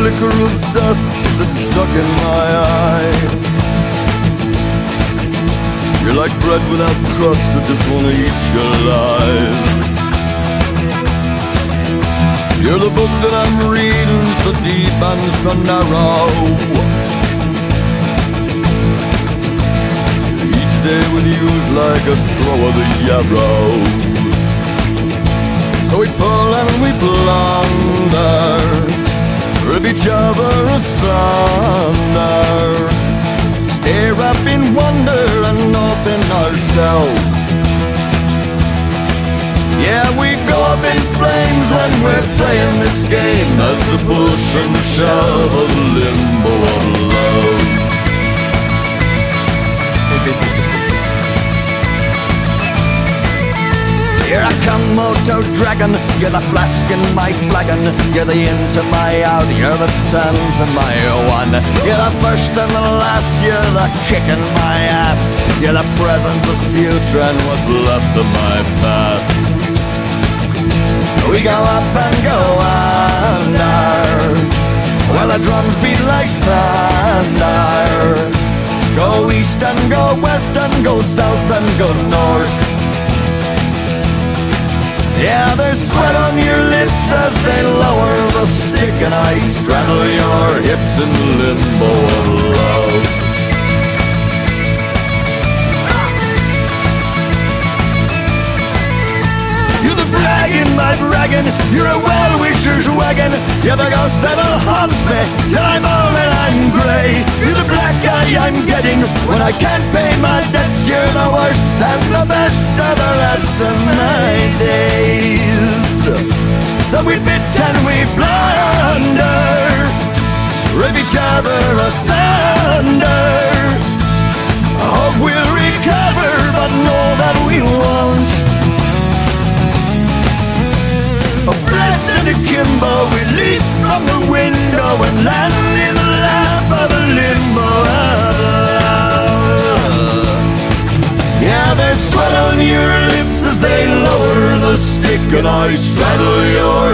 flicker of dust that stuck in my eye. You're like bread without crust, I just wanna eat you alive. You're the book that I'm reading, so deep and so narrow. Each day with you's like a throw of the yarrow. So we pull and we plunder, each other asunder, stare up in wonder and open ourselves. Yeah, we go up in flames when we're playing this game As the push and shove of limbo of love You're a Komodo dragon, you're the flask in my flagon. You're the into my out, you're the sands in my one. You're the first and the last, you're the kick in my ass. You're the present, the future, and what's left of my past. We go up and go under. Well the drums beat like thunder. Go east and go west and go south and go north Yeah, there's sweat on your lips as they lower the stick And I straddle your hips in limbo of love You're the bragging, my bragging. You're a well-wisher's wagon. You're the ghost that'll haunt me till I'm old and I'm grey. You're the black eye I'm getting when I can't. You're the worst and the best of the rest of my days. So we bit and we blunder, rip each other asunder. I hope we'll recover, but know that we won't. Blessed and akimbo, we leap from the window there's sweat on your lips as they lower the stick, and I straddle your